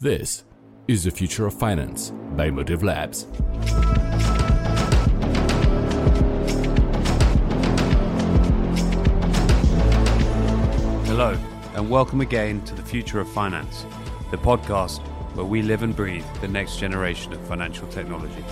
This is the future of finance by Motive Labs. Hello, and welcome again to the Future of Finance, the podcast where we live and breathe the next generation of financial technology.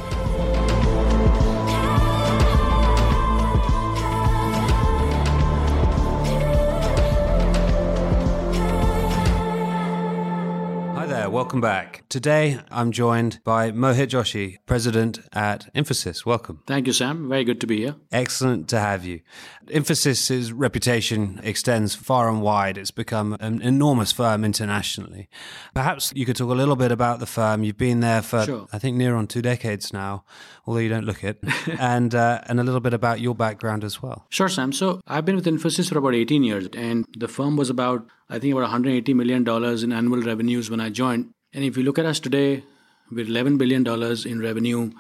Welcome back. Today I'm joined by Mohit Joshi, President at Infosys. Welcome. Thank you, Sam. Very good to be here. Excellent to have you. Infosys's reputation extends far and wide. It's become an enormous firm internationally. Perhaps you could talk a little bit about the firm. You've been there for, Sure. I think, near on two decades now, although you don't look it, and uh, and a little bit about your background as well. Sure, Sam. So I've been with Infosys for about 18 years, and the firm was about, I think, about 180 million dollars in annual revenues when I joined. And if you look at us today, we're 11 billion dollars in revenue,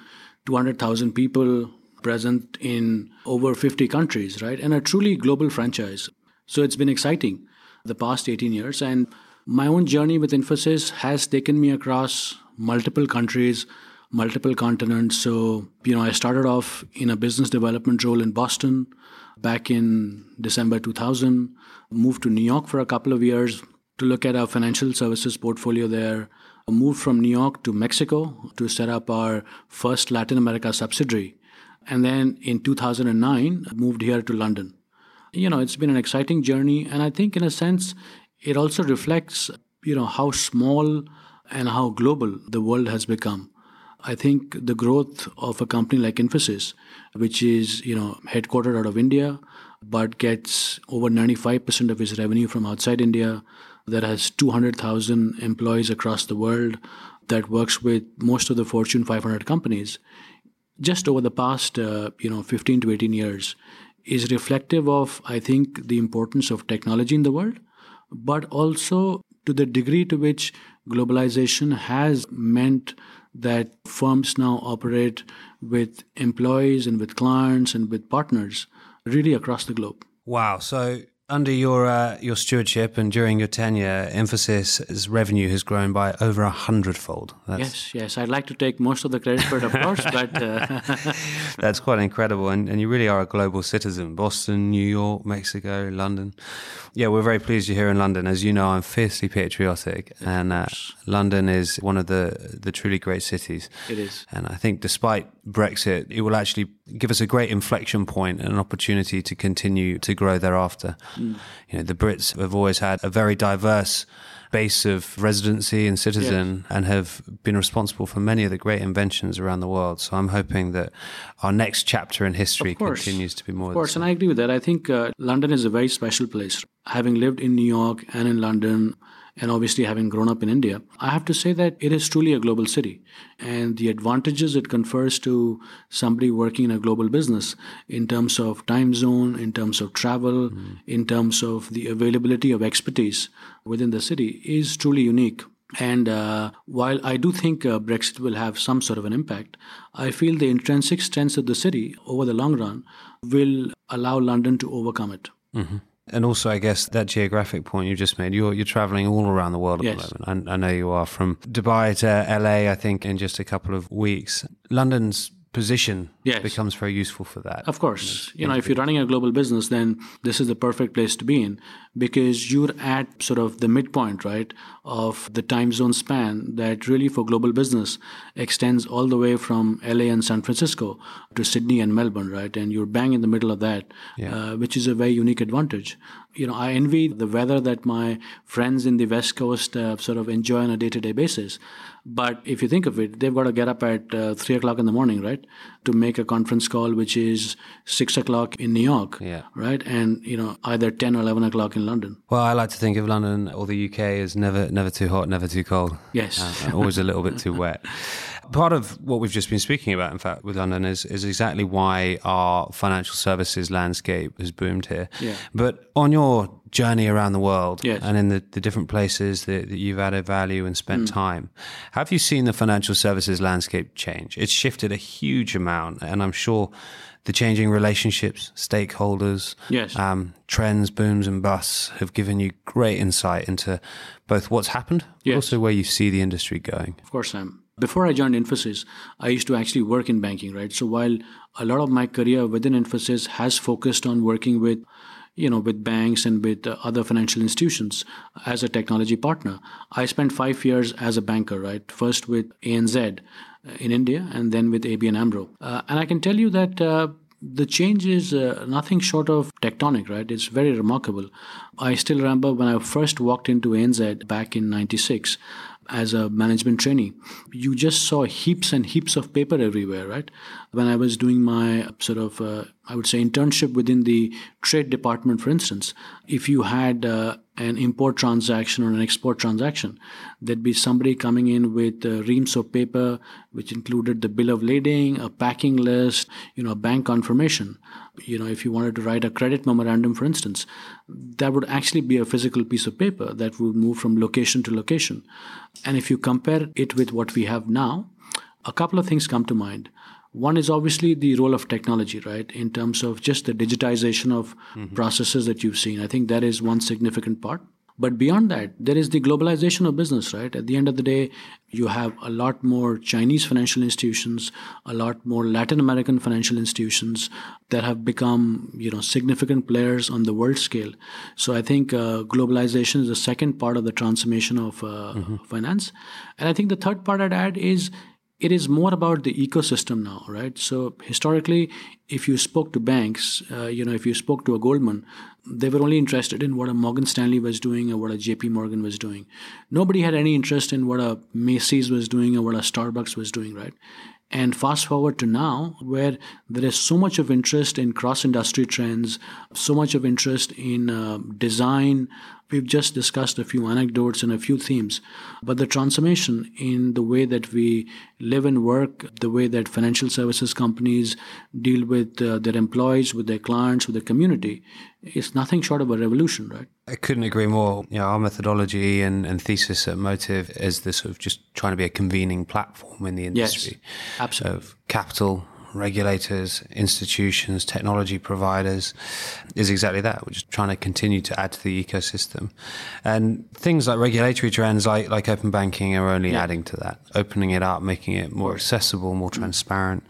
200,000 people present in over 50 countries, right? And a truly global franchise. So it's been exciting the past 18 years, and my own journey with Infosys has taken me across multiple countries, multiple continents. So, you know, I started off in a business development role in Boston back in December 2000, moved to New York for a couple of years to look at our financial services portfolio there, moved from New York to Mexico to set up our first Latin America subsidiary. And then in 2009, moved here to London you know it's been an exciting journey and i think in a sense it also reflects you know how small and how global the world has become i think the growth of a company like infosys which is you know headquartered out of india but gets over 95% of its revenue from outside india that has 200000 employees across the world that works with most of the fortune 500 companies just over the past uh, you know 15 to 18 years is reflective of i think the importance of technology in the world but also to the degree to which globalization has meant that firms now operate with employees and with clients and with partners really across the globe Wow. So under your uh, your stewardship and during your tenure, Infosys's revenue has grown by over a hundredfold. That's, yes yes i'd like to take most of the credit for it of course but uh, That's quite incredible. And, and you really are a global citizen. Boston, New York, Mexico, London. Yeah, we're very pleased you're here in London. As you know, I'm fiercely patriotic. And uh, London is one of the, the truly great cities. It is. And I think despite Brexit, it will actually give us a great inflection point and an opportunity to continue to grow thereafter. You know, the Brits have always had a very diverse base of residency and citizen and have been responsible for many of the great inventions around the world. So I'm hoping that our next chapter in history continues to be more Of course, and I agree with that. I think uh, London is a very special place. Having lived in New York and in London, and obviously having grown up in India, I have to say that it is truly a global city. And the advantages it confers to somebody working in a global business in terms of time zone, in terms of travel, in terms of the availability of expertise within the city is truly unique. And uh, while I do think uh, Brexit will have some sort of an impact, I feel the intrinsic strengths of the city over the long run will allow London to overcome it. And also, I guess that geographic point you just made, you're you're traveling all around the world at Yes. the moment. I, I know you are from Dubai to LA. I think in just a couple of weeks, London's position Yes. becomes very useful for that. Of course, you know, if you're running a global business, then this is the perfect place to be in because you're at sort of the midpoint, right, of the time zone span that really for global business extends all the way from LA and San Francisco to Sydney and Melbourne, right? And you're bang in the middle of that, uh, which is a very unique advantage. You know, I envy the weather that my friends in the West Coast uh, sort of enjoy on a day to day basis. But if you think of it, they've got to get up at uh, three o'clock in the morning, right, to make a conference call, which is six o'clock in New York, Yeah. right, and you know either ten or eleven o'clock in London. Well, I like to think of London or the UK as never never too hot, never too cold. Yes. Uh, always a little bit too wet. Part of what we've just been speaking about, in fact, with London is, is exactly why our financial services landscape has boomed here. Yeah. But on your journey around the world Yes. and in the, the different places that, that you've added value and spent time, have you seen the financial services landscape change? It's shifted a huge amount, and I'm sure the changing relationships, stakeholders, Yes. um, trends, booms, and busts have given you great insight into both what's happened, but also where you see the industry going. Of course, Sam. Before I joined Infosys, I used to actually work in banking, right? So while a lot of my career within Infosys has focused on working with, you know, with banks and with uh, other financial institutions as a technology partner, I spent five years as a banker, right? First with ANZ uh, in India, and then with ABN AMRO. Uh, and I can tell you that. Uh, the change is uh, nothing short of tectonic, right? It's very remarkable. I still remember when I first walked into ANZ back in 96 as a management trainee, you just saw heaps and heaps of paper everywhere, right? When I was doing my sort of, uh, I would say, internship within the trade department, for instance, if you had uh, an import transaction or an export transaction, there'd be somebody coming in with uh, reams of paper, which included the bill of lading, a packing list, you know, a bank confirmation. You know, if you wanted to write a credit memorandum, for instance, that would actually be a physical piece of paper that would move from location to location. And if you compare it with what we have now, a couple of things come to mind. One is obviously the role of technology, right? In terms of just the digitization of processes that you've seen. I think that is one significant part. But beyond that, there is the globalization of business, right? At the end of the day, you have a lot more Chinese financial institutions, a lot more Latin American financial institutions that have become, you know, significant players on the world scale. So I think uh, globalization is the second part of the transformation of uh, finance. And I think the third part I'd add is it is more about the ecosystem now, right? So historically, if you spoke to banks, uh, you know, if you spoke to a Goldman, they were only interested in what a Morgan Stanley was doing or what a JP Morgan was doing. Nobody had any interest in what a Macy's was doing or what a Starbucks was doing, right? And fast forward to now, where there is so much of interest in cross industry trends, so much of interest in uh, design. We've just discussed a few anecdotes and a few themes, but the transformation in the way that we live and work, the way that financial services companies deal with uh, their employees, with their clients, with their community, is nothing short of a revolution, right? I couldn't agree more. You know, our methodology and, and thesis at Motive is this sort of just trying to be a convening platform in the industry yes, absolutely. of capital, regulators, institutions, technology providers is exactly that. We're just trying to continue to add to the ecosystem. And things like regulatory trends like, like open banking are only adding to that, opening it up, making it more accessible, more transparent.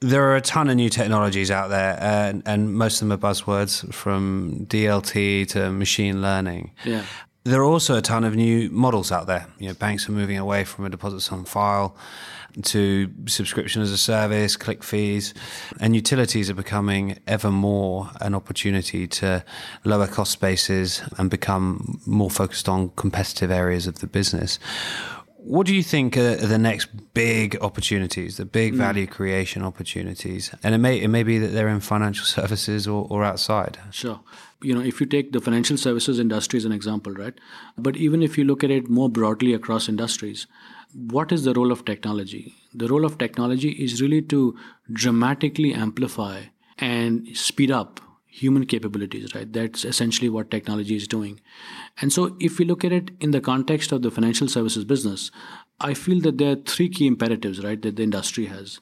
There are a ton of new technologies out there, and, and most of them are buzzwords from DLT to machine learning. Yeah. There are also a ton of new models out there. You know, banks are moving away from a deposits on file to subscription as a service, click fees, and utilities are becoming ever more an opportunity to lower cost bases and become more focused on competitive areas of the business. What do you think are the next big opportunities, the big hmm. value creation opportunities? And it may it may be that they're in financial services or, or outside. Sure. You know, if you take the financial services industry as an example, right? But even if you look at it more broadly across industries, what is the role of technology? The role of technology is really to dramatically amplify and speed up human capabilities, right? That's essentially what technology is doing. And so, if we look at it in the context of the financial services business, I feel that there are three key imperatives, right, that the industry has.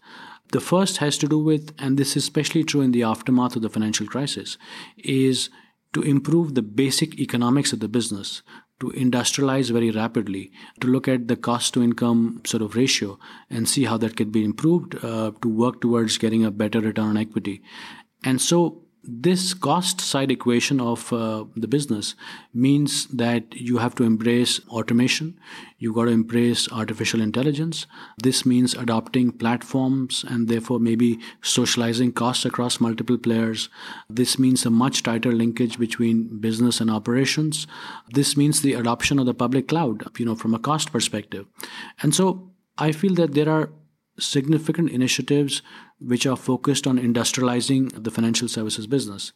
The first has to do with, and this is especially true in the aftermath of the financial crisis, is to improve the basic economics of the business, to industrialize very rapidly, to look at the cost to income sort of ratio and see how that could be improved, uh, to work towards getting a better return on equity. And so, this cost side equation of uh, the business means that you have to embrace automation. You've got to embrace artificial intelligence. This means adopting platforms and therefore maybe socializing costs across multiple players. This means a much tighter linkage between business and operations. This means the adoption of the public cloud you know from a cost perspective. And so i feel that there are significant initiatives which are focused on industrializing the financial services business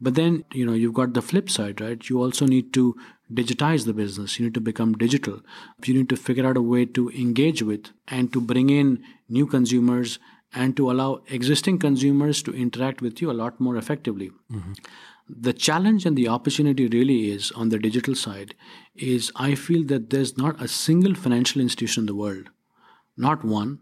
but then you know you've got the flip side right you also need to digitize the business. You need to become digital. You need to figure out a way to engage with and to bring in new consumers and to allow existing consumers to interact with you a lot more effectively. Mm-hmm. The challenge and the opportunity really is on the digital side is I feel that there's not a single financial institution in the world, not one,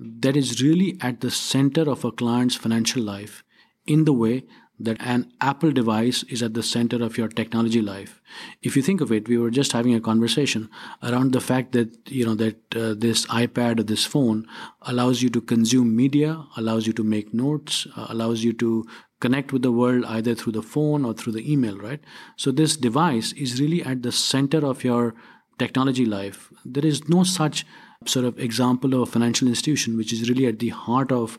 that is really at the center of a client's financial life in the way that an Apple device is at the center of your technology life. If you think of it, we were just having a conversation around the fact that you know that uh, this iPad or this phone allows you to consume media, allows you to make notes, uh, allows you to connect with the world either through the phone or through the email, right? So this device is really at the center of your technology life. There is no such sort of example of a financial institution which is really at the heart of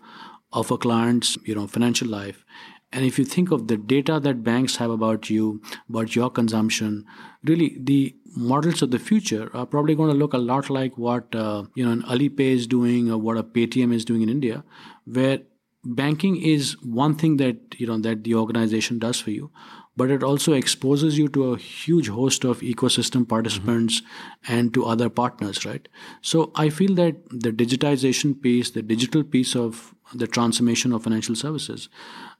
of a client's you know financial life. And if you think of the data that banks have about you, about your consumption, really the models of the future are probably going to look a lot like what uh, you know an Alipay is doing or what a Paytm is doing in India, where banking is one thing that you know that the organization does for you but it also exposes you to a huge host of ecosystem participants mm-hmm. and to other partners right so i feel that the digitization piece the digital piece of the transformation of financial services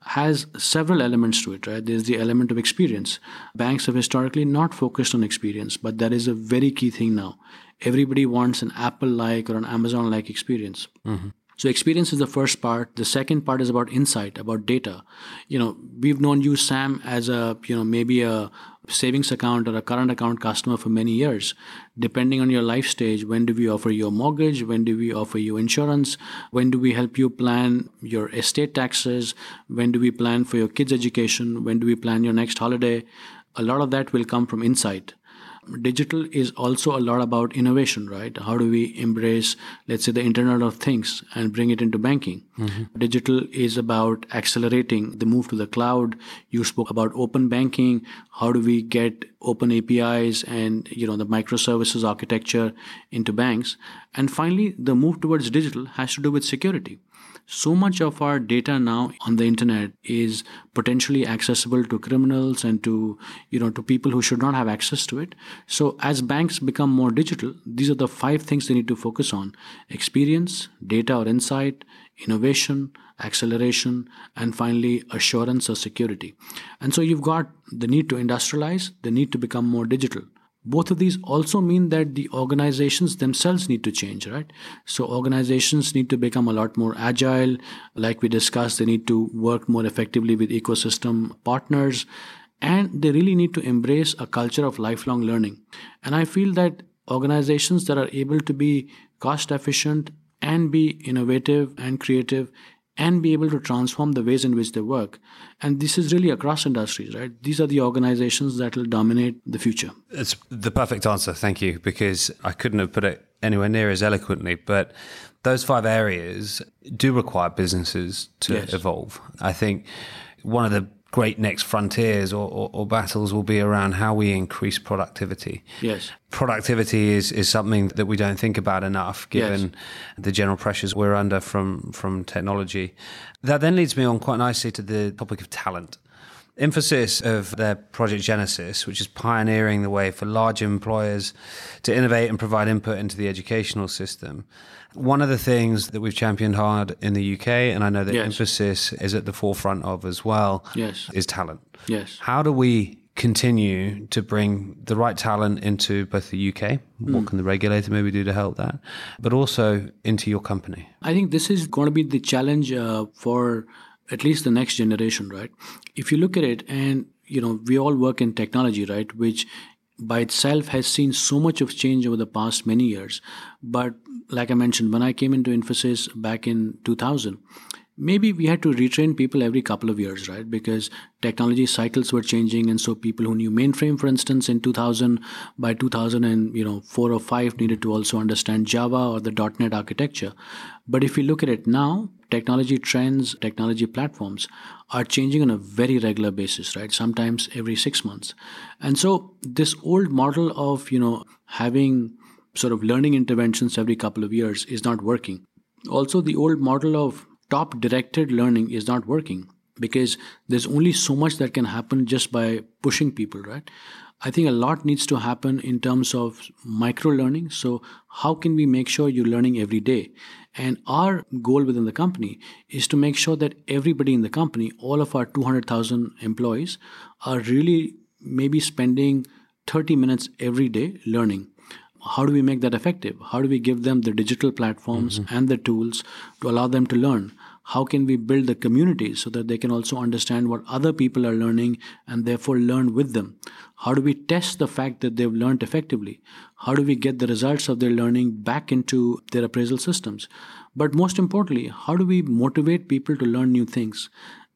has several elements to it right there's the element of experience banks have historically not focused on experience but that is a very key thing now everybody wants an apple like or an amazon like experience mm-hmm. So experience is the first part. The second part is about insight, about data. You know, we've known you, Sam, as a, you know, maybe a savings account or a current account customer for many years. Depending on your life stage, when do we offer you a mortgage? When do we offer you insurance? When do we help you plan your estate taxes? When do we plan for your kids' education? When do we plan your next holiday? A lot of that will come from insight digital is also a lot about innovation, right? How do we embrace, let's say, the Internet of Things and bring it into banking? Mm-hmm. Digital is about accelerating the move to the cloud. You spoke about open banking. How do we get open APIs and you know the microservices architecture into banks? And finally, the move towards digital has to do with security so much of our data now on the internet is potentially accessible to criminals and to you know to people who should not have access to it. So as banks become more digital these are the five things they need to focus on experience data or insight innovation acceleration and finally assurance or security. And so you've got the need to industrialize the need to become more digital both of these also mean that the organizations themselves need to change right? So organizations need to become a lot more agile. Like we discussed they need to work more effectively with ecosystem partners and they really need to embrace a culture of lifelong learning. And i feel that organizations that are able to be cost efficient and be innovative and creative and be able to transform the ways in which they work. And this is really across industries, right? These are the organizations that will dominate the future. It's the perfect answer. Thank you, because I couldn't have put it anywhere near as eloquently. But those five areas do require businesses to yes. evolve. I think one of the great next frontiers or, or, or, battles will be around how we increase productivity. Yes. Productivity is, is something that we don't think about enough given yes. the general pressures we're under from, from technology. That then leads me on quite nicely to the topic of talent. Infosys of their Project Genesis, which is pioneering the way for large employers to innovate and provide input into the educational system. One of the things that we've championed hard in the UK, and I know that yes. Infosys is at the forefront of as well, yes. is talent. Yes. How do we continue to bring the right talent into both the UK? Mm. What can the regulator maybe do to help that? But also into your company? I think this is going to be the challenge uh, for at least the next generation, right? If you look at it, and you know, we all work in technology, right, which by itself has seen so much of change over the past many years. But like I mentioned, when I came into Infosys back in 2000, maybe we had to retrain people every couple of years, right? Because technology cycles were changing, and so people who knew mainframe, for instance, in 2000, by 2000 and you know four or five needed to also understand Java or the .NET architecture. But if you look at it now, technology trends, technology platforms are changing on a very regular basis, right? Sometimes every six months, and so this old model of you know having sort of learning interventions every couple of years is not working. Also, the old model of top directed learning is not working because there's only so much that can happen just by pushing people, right? I think a lot needs to happen in terms of micro learning. So, how can we make sure you're learning every day? And our goal within the company is to make sure that everybody in the company, all of our 200,000 employees, are really maybe spending 30 minutes every day learning. How do we make that effective? How do we give them the digital platforms mm-hmm. and the tools to allow them to learn? How can we build the community so that they can also understand what other people are learning and therefore learn with them? How do we test the fact that they've learned effectively? How do we get the results of their learning back into their appraisal systems? But most importantly how do we motivate people to learn new things?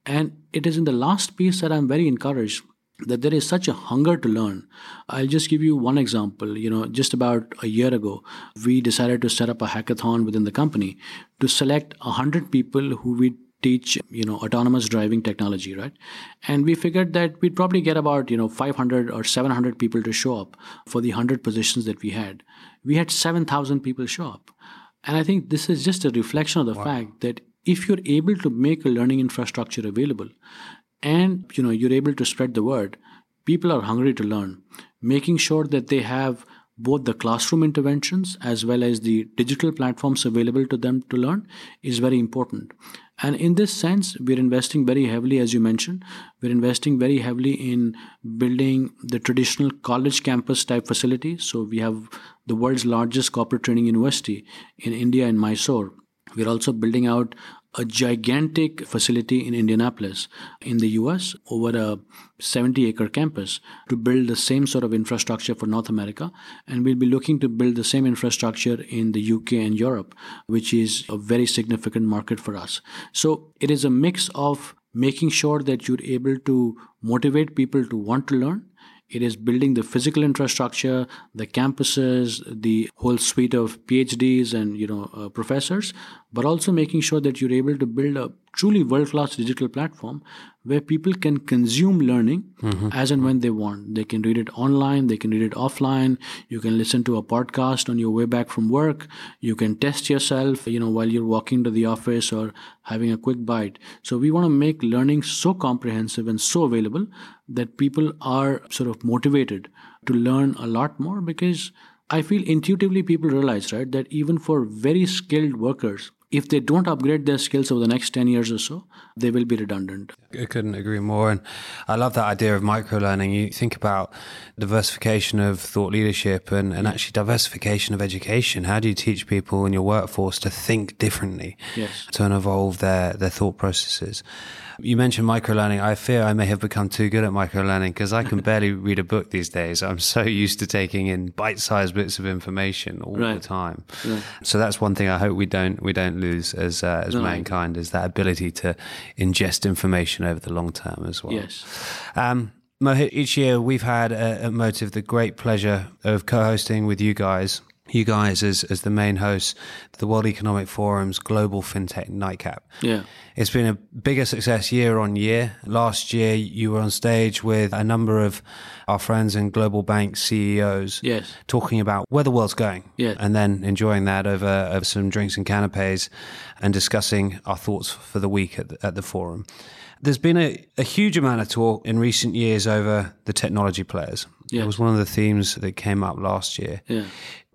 And it is in the last piece that i'm very encouraged that there is such a hunger to learn. I'll just give you one example. You know, just about a year ago, we decided to set up a hackathon within the company to select 100 people who we teach you know autonomous driving technology right and we figured that we'd probably get about you know 500 or 700 people to show up for the 100 positions that we had we had 7000 people show up and i think this is just a reflection of the wow. fact that if you're able to make a learning infrastructure available and you know you're able to spread the word. People are hungry to learn. Making sure that they have both the classroom interventions as well as the digital platforms available to them to learn is very important. And in this sense we're investing very heavily as you mentioned. We're investing very heavily in building the traditional college campus type facility. So we have the world's largest corporate training university in india in mysore. We're also building out a gigantic facility in Indianapolis in the US over a 70 acre campus to build the same sort of infrastructure for North America. And we'll be looking to build the same infrastructure in the UK and Europe, which is a very significant market for us. So it is a mix of making sure that you're able to motivate people to want to learn it is building the physical infrastructure, the campuses, the whole suite of PhDs and you know uh, professors, but also making sure that you're able to build a truly world class digital platform where people can consume learning mm-hmm. as and when they want. They can read it online, they can read it offline. You can listen to a podcast on your way back from work. You can test yourself, you know, while you're walking to the office or having a quick bite. So we want to make learning so comprehensive and so available that people are sort of motivated to learn a lot more because I feel intuitively people realize, right, that even for very skilled workers, if they don't upgrade their skills over the next 10 years or so, they will be redundant. I couldn't agree more. And I love that idea of micro learning. You think about diversification of thought leadership and, and actually diversification of education. How do you teach people in your workforce to think differently, yes. to evolve their, their thought processes? You mentioned microlearning. I fear I may have become too good at microlearning because I can barely read a book these days. I'm so used to taking in bite-sized bits of information all right. the time. Right. So that's one thing I hope we don't we don't lose as uh, as no. mankind is that ability to ingest information over the long term as well. Yes. Um, Mohit, each year we've had at Motive the great pleasure of co-hosting with you guys you guys as as the main hosts the World Economic Forum's Global FinTech Nightcap. Yeah. It's been a bigger success year on year. Last year you were on stage with a number of our friends and global bank CEOs yes. talking about where the world's going. Yes. And then enjoying that over, over some drinks and canapes and discussing our thoughts for the week at the, at the forum. There's been a, a huge amount of talk in recent years over the technology players. Yes. It was one of the themes that came up last year. Yeah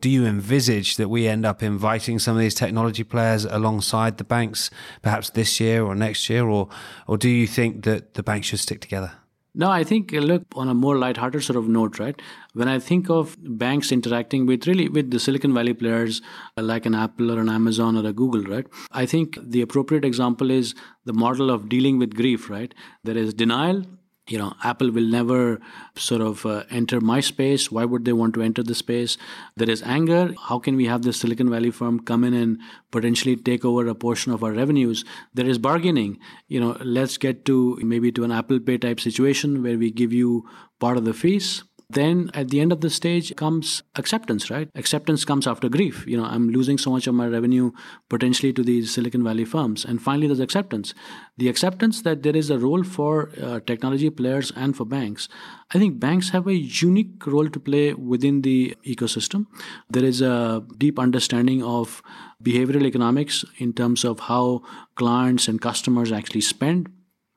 do you envisage that we end up inviting some of these technology players alongside the banks, perhaps this year or next year, or or do you think that the banks should stick together? No, I think uh, look on a more light-hearted sort of note, right? When I think of banks interacting with really with the Silicon Valley players uh, like an Apple or an Amazon or a Google, right? I think the appropriate example is the model of dealing with grief, right? There is denial you know apple will never sort of uh, enter my space. Why would they want to enter the space? There is anger. How can we have the silicon valley firm come in and potentially take over a portion of our revenues? There is bargaining. You know let's get to maybe to an apple pay type situation where we give you part of the fees then at the end of the stage comes acceptance right? Acceptance comes after grief. You know i'm losing so much of my revenue potentially to these silicon valley firms. And finally there's acceptance. The acceptance that there is a role for uh, technology players and for banks. I think banks have a unique role to play within the ecosystem. There is a deep understanding of behavioral economics in terms of how clients and customers actually spend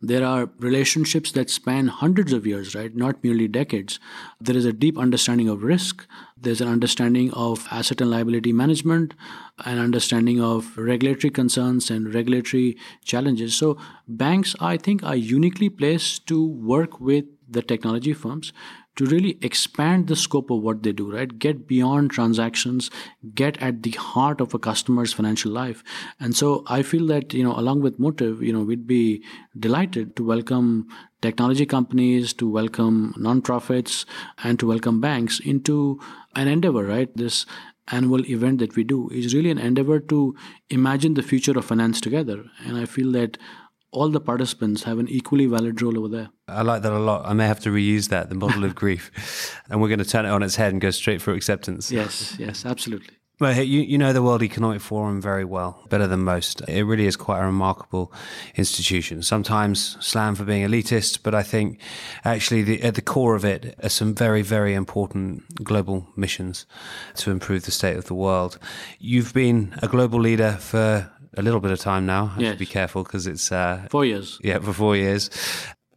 There are relationships that span hundreds of years, right? Not merely decades. There is a deep understanding of risk. There's an understanding of asset and liability management, an understanding of regulatory concerns and regulatory challenges. So, banks, I think, are uniquely placed to work with the technology firms to really expand the scope of what they do, right? Get beyond transactions, get at the heart of a customer's financial life. And so I feel that, you know, along with Motive, you know, we'd be delighted to welcome technology companies, to welcome nonprofits, and to welcome banks into an endeavor, right? This annual event that we do is really an endeavor to imagine the future of finance together. And I feel that all the participants have an equally valid role over there. I like that a lot. I may have to reuse that, the model of grief. And we're going to turn it on its head and go straight for acceptance. Yes, yes, absolutely. Well, you, you know the World Economic Forum very well, better than most. It really is quite a remarkable institution. Sometimes slammed for being elitist, but I think actually the, at the core of it are some very, very important global missions to improve the state of the world. You've been a global leader for a little bit of time now. I yes. should be careful because it's uh, four years. Yeah, for four years.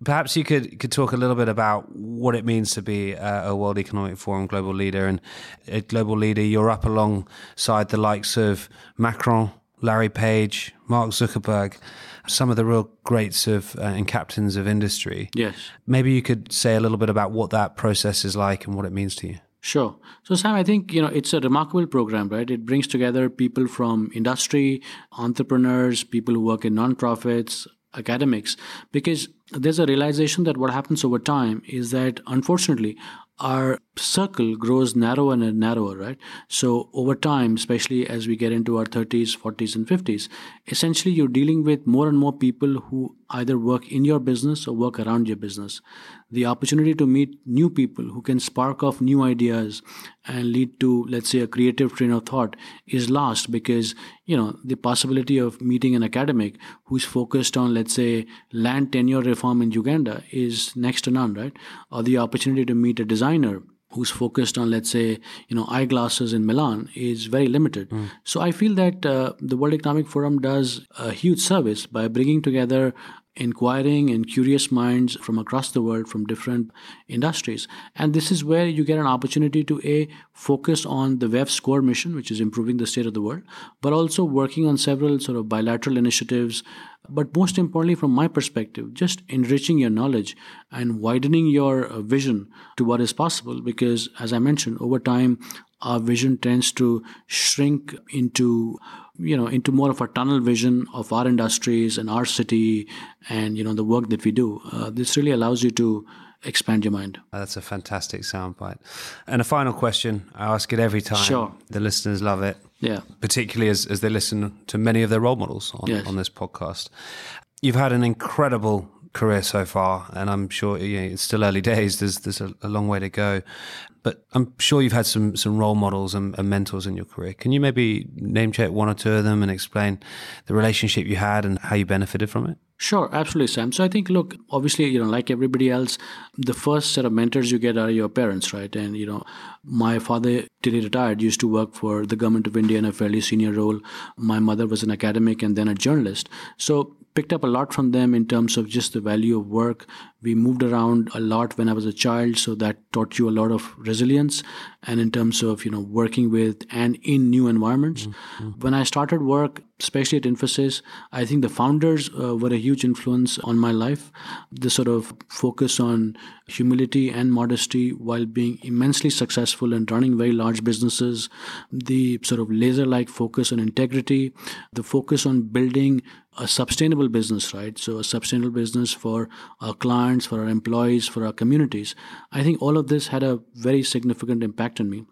Perhaps you could could talk a little bit about what it means to be a, a World Economic Forum global leader, and a global leader. You're up alongside the likes of Macron, Larry Page, Mark Zuckerberg, some of the real greats of uh, and captains of industry. Yes. Maybe you could say a little bit about what that process is like and what it means to you. Sure. So, Sam, I think you know it's a remarkable program, right? It brings together people from industry, entrepreneurs, people who work in nonprofits, academics, because there's a realization that what happens over time is that unfortunately our circle grows narrower and narrower, right? So over time, especially as we get into our 30s, 40s, and 50s, essentially you're dealing with more and more people who either work in your business or work around your business. The opportunity to meet new people who can spark off new ideas and lead to, let's say, a creative train of thought is lost because, you know, the possibility of meeting an academic who's focused on, let's say, land tenure reform in Uganda is next to none, right? Or the opportunity to meet a designer who's focused on let's say you know eyeglasses in milan is very limited mm. so i feel that uh, the world economic forum does a huge service by bringing together inquiring and curious minds from across the world from different industries. And this is where you get an opportunity to a focus on the WEF's core mission which is improving the state of the world but also working on several sort of bilateral initiatives. But most importantly from my perspective just enriching your knowledge and widening your uh, vision to what is possible because as i mentioned over time our vision tends to shrink into you know into more of a tunnel vision of our industries and our city and you know the work that we do. Uh, this really allows you to expand your mind. Oh, that's a fantastic soundbite. And a final question i ask it every time. Sure. The listeners love it. Yeah. Particularly as, as they listen to many of their role models on, yes. on this podcast. You've had an incredible career so far, and I'm sure you know, it's still early days. There's there's a, a, long way to go, but I'm sure you've had some some role models and, and, mentors in your career. Can you maybe name check one or two of them and explain the relationship you had and how you benefited from it? Sure, absolutely, Sam. So I think, look, obviously, you know, like everybody else, the first set of mentors you get are your parents, right? And you know, my father, till he retired, used to work for the government of India in a fairly senior role. My mother was an academic and then a journalist. So picked up a lot from them in terms of just the value of work. We moved around a lot when I was a child, so that taught you a lot of resilience. And in terms of you know working with and in new environments, mm-hmm. when I started work, especially at Infosys, I think the founders uh, were a huge influence on my life. The sort of focus on humility and modesty while being immensely successful and running very large businesses, the sort of laser like focus on integrity, the focus on building a sustainable business, right? So, a sustainable business for our clients, for our employees, for our communities. I think all of this had a very significant impact on me.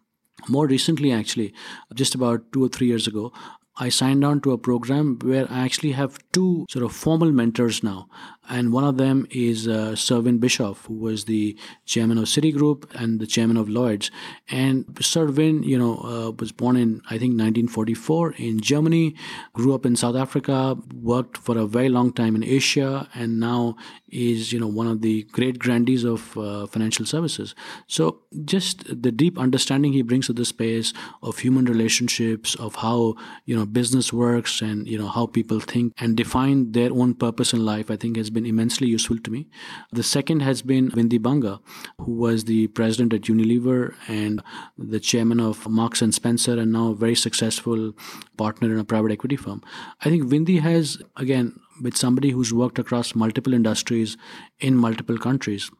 More recently, actually, just about two or three years ago, I signed on to a program where I actually have two sort of formal mentors now and one of them is uh, Sir Win Bischoff, who was the chairman of Citigroup and the chairman of Lloyd's. And Servin, you know, uh, was born in I think 1944 in Germany, grew up in South Africa, worked for a very long time in Asia, and now is you know one of the great grandees of uh, financial services. So just the deep understanding he brings to the space of human relationships, of how you know business works, and you know how people think and define their own purpose in life, I think has been immensely useful to me. The second has been Vindi Banga, who was the president at Unilever and the chairman of Marks and Spencer, and now a very successful partner in a private equity firm. I think Vindy has, again, with somebody who's worked across multiple industries in multiple countries,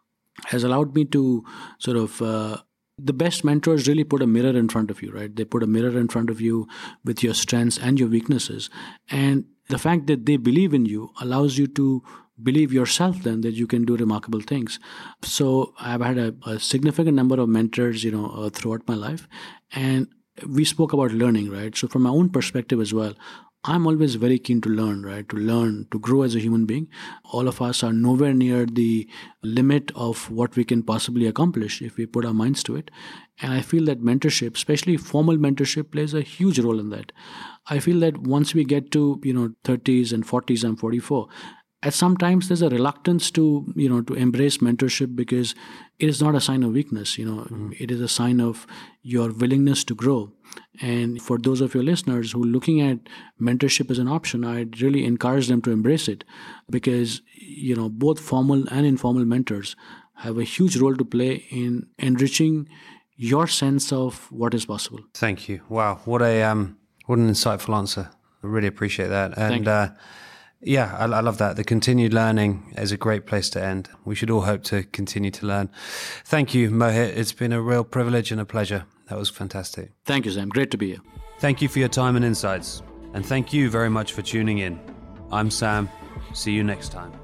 has allowed me to sort of uh, the best mentors really put a mirror in front of you, right? They put a mirror in front of you with your strengths and your weaknesses. And the fact that they believe in you allows you to believe yourself then that you can do remarkable things. So I've had a, a significant number of mentors, you know, uh, throughout my life. And we spoke about learning, right? So from my own perspective as well, I'm always very keen to learn, right? To learn, to grow as a human being. All of us are nowhere near the limit of what we can possibly accomplish if we put our minds to it. And I feel that mentorship, especially formal mentorship, plays a huge role in that. I feel that once we get to, you know, 30s and 40s, I'm 44, at sometimes there's a reluctance to you know to embrace mentorship because it is not a sign of weakness you know. Mm-hmm. it is a sign of your willingness to grow. And for those of your listeners who are looking at mentorship as an option i'd really encourage them to embrace it because you know both formal and informal mentors have a huge role to play in enriching your sense of what is possible. Thank you. Wow what a um what an insightful answer. I really appreciate that. And uh yeah, I, I, love that. The continued learning is a great place to end. We should all hope to continue to learn. Thank you, Mohit. It's been a real privilege and a pleasure. That was fantastic. Thank you, Sam. Great to be here. Thank you for your time and insights. And thank you very much for tuning in. I'm Sam. See you next time.